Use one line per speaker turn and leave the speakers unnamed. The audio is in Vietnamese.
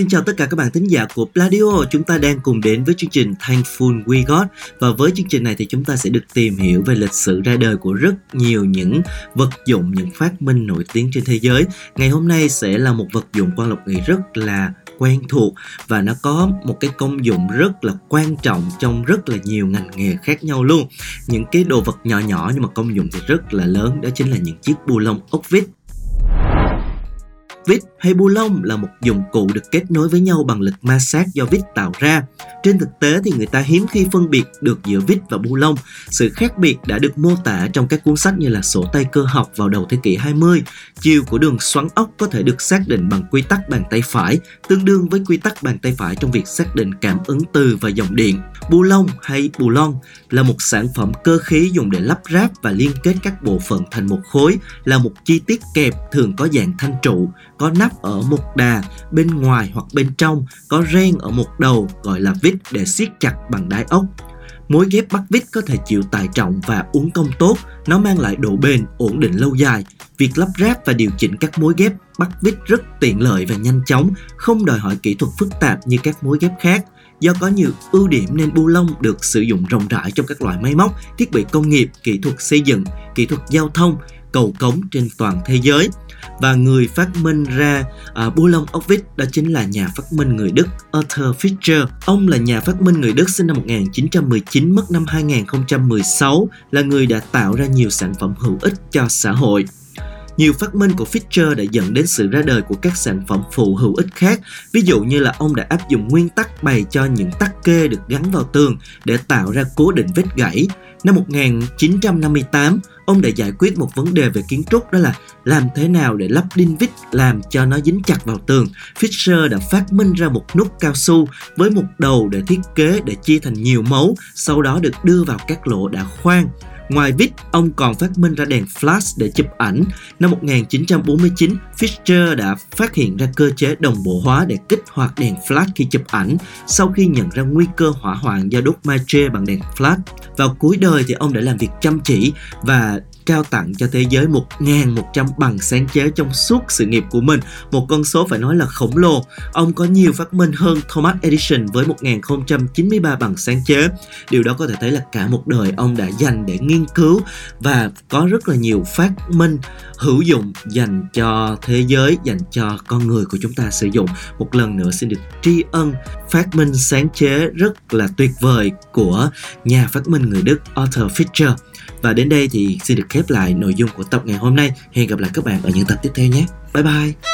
Xin chào tất cả các bạn thính giả của Pladio. Chúng ta đang cùng đến với chương trình Thankful We Got và với chương trình này thì chúng ta sẽ được tìm hiểu về lịch sử ra đời của rất nhiều những vật dụng, những phát minh nổi tiếng trên thế giới. Ngày hôm nay sẽ là một vật dụng quan lộc nghị rất là quen thuộc và nó có một cái công dụng rất là quan trọng trong rất là nhiều ngành nghề khác nhau luôn. Những cái đồ vật nhỏ nhỏ nhưng mà công dụng thì rất là lớn đó chính là những chiếc bu lông ốc vít Vít hay bu lông là một dụng cụ được kết nối với nhau bằng lực ma sát do vít tạo ra. Trên thực tế thì người ta hiếm khi phân biệt được giữa vít và bu lông. Sự khác biệt đã được mô tả trong các cuốn sách như là sổ tay cơ học vào đầu thế kỷ 20. Chiều của đường xoắn ốc có thể được xác định bằng quy tắc bàn tay phải, tương đương với quy tắc bàn tay phải trong việc xác định cảm ứng từ và dòng điện. Bu lông hay bù lon là một sản phẩm cơ khí dùng để lắp ráp và liên kết các bộ phận thành một khối, là một chi tiết kẹp thường có dạng thanh trụ, có nắp ở một đà, bên ngoài hoặc bên trong, có ren ở một đầu gọi là vít để siết chặt bằng đáy ốc. Mối ghép bắt vít có thể chịu tải trọng và uốn cong tốt, nó mang lại độ bền, ổn định lâu dài. Việc lắp ráp và điều chỉnh các mối ghép bắt vít rất tiện lợi và nhanh chóng, không đòi hỏi kỹ thuật phức tạp như các mối ghép khác. Do có nhiều ưu điểm nên bu lông được sử dụng rộng rãi trong các loại máy móc, thiết bị công nghiệp, kỹ thuật xây dựng, kỹ thuật giao thông, cầu cống trên toàn thế giới và người phát minh ra à, bu lông ốc vít đó chính là nhà phát minh người Đức Arthur Fischer. Ông là nhà phát minh người Đức sinh năm 1919 mất năm 2016 là người đã tạo ra nhiều sản phẩm hữu ích cho xã hội. Nhiều phát minh của Fisher đã dẫn đến sự ra đời của các sản phẩm phụ hữu ích khác, ví dụ như là ông đã áp dụng nguyên tắc bày cho những tắc kê được gắn vào tường để tạo ra cố định vết gãy. Năm 1958, ông đã giải quyết một vấn đề về kiến trúc đó là làm thế nào để lắp đinh vít làm cho nó dính chặt vào tường. Fisher đã phát minh ra một nút cao su với một đầu để thiết kế để chia thành nhiều mấu, sau đó được đưa vào các lỗ đã khoan. Ngoài vít, ông còn phát minh ra đèn flash để chụp ảnh. Năm 1949, Fisher đã phát hiện ra cơ chế đồng bộ hóa để kích hoạt đèn flash khi chụp ảnh sau khi nhận ra nguy cơ hỏa hoạn do đốt mache bằng đèn flash. Vào cuối đời thì ông đã làm việc chăm chỉ và trao tặng cho thế giới 1.100 bằng sáng chế trong suốt sự nghiệp của mình, một con số phải nói là khổng lồ. Ông có nhiều phát minh hơn Thomas Edison với 1.093 bằng sáng chế. Điều đó có thể thấy là cả một đời ông đã dành để nghiên cứu và có rất là nhiều phát minh hữu dụng dành cho thế giới, dành cho con người của chúng ta sử dụng. Một lần nữa xin được tri ân phát minh sáng chế rất là tuyệt vời của nhà phát minh người Đức Arthur Fischer. Và đến đây thì xin được khép lại nội dung của tập ngày hôm nay. Hẹn gặp lại các bạn ở những tập tiếp theo nhé. Bye bye!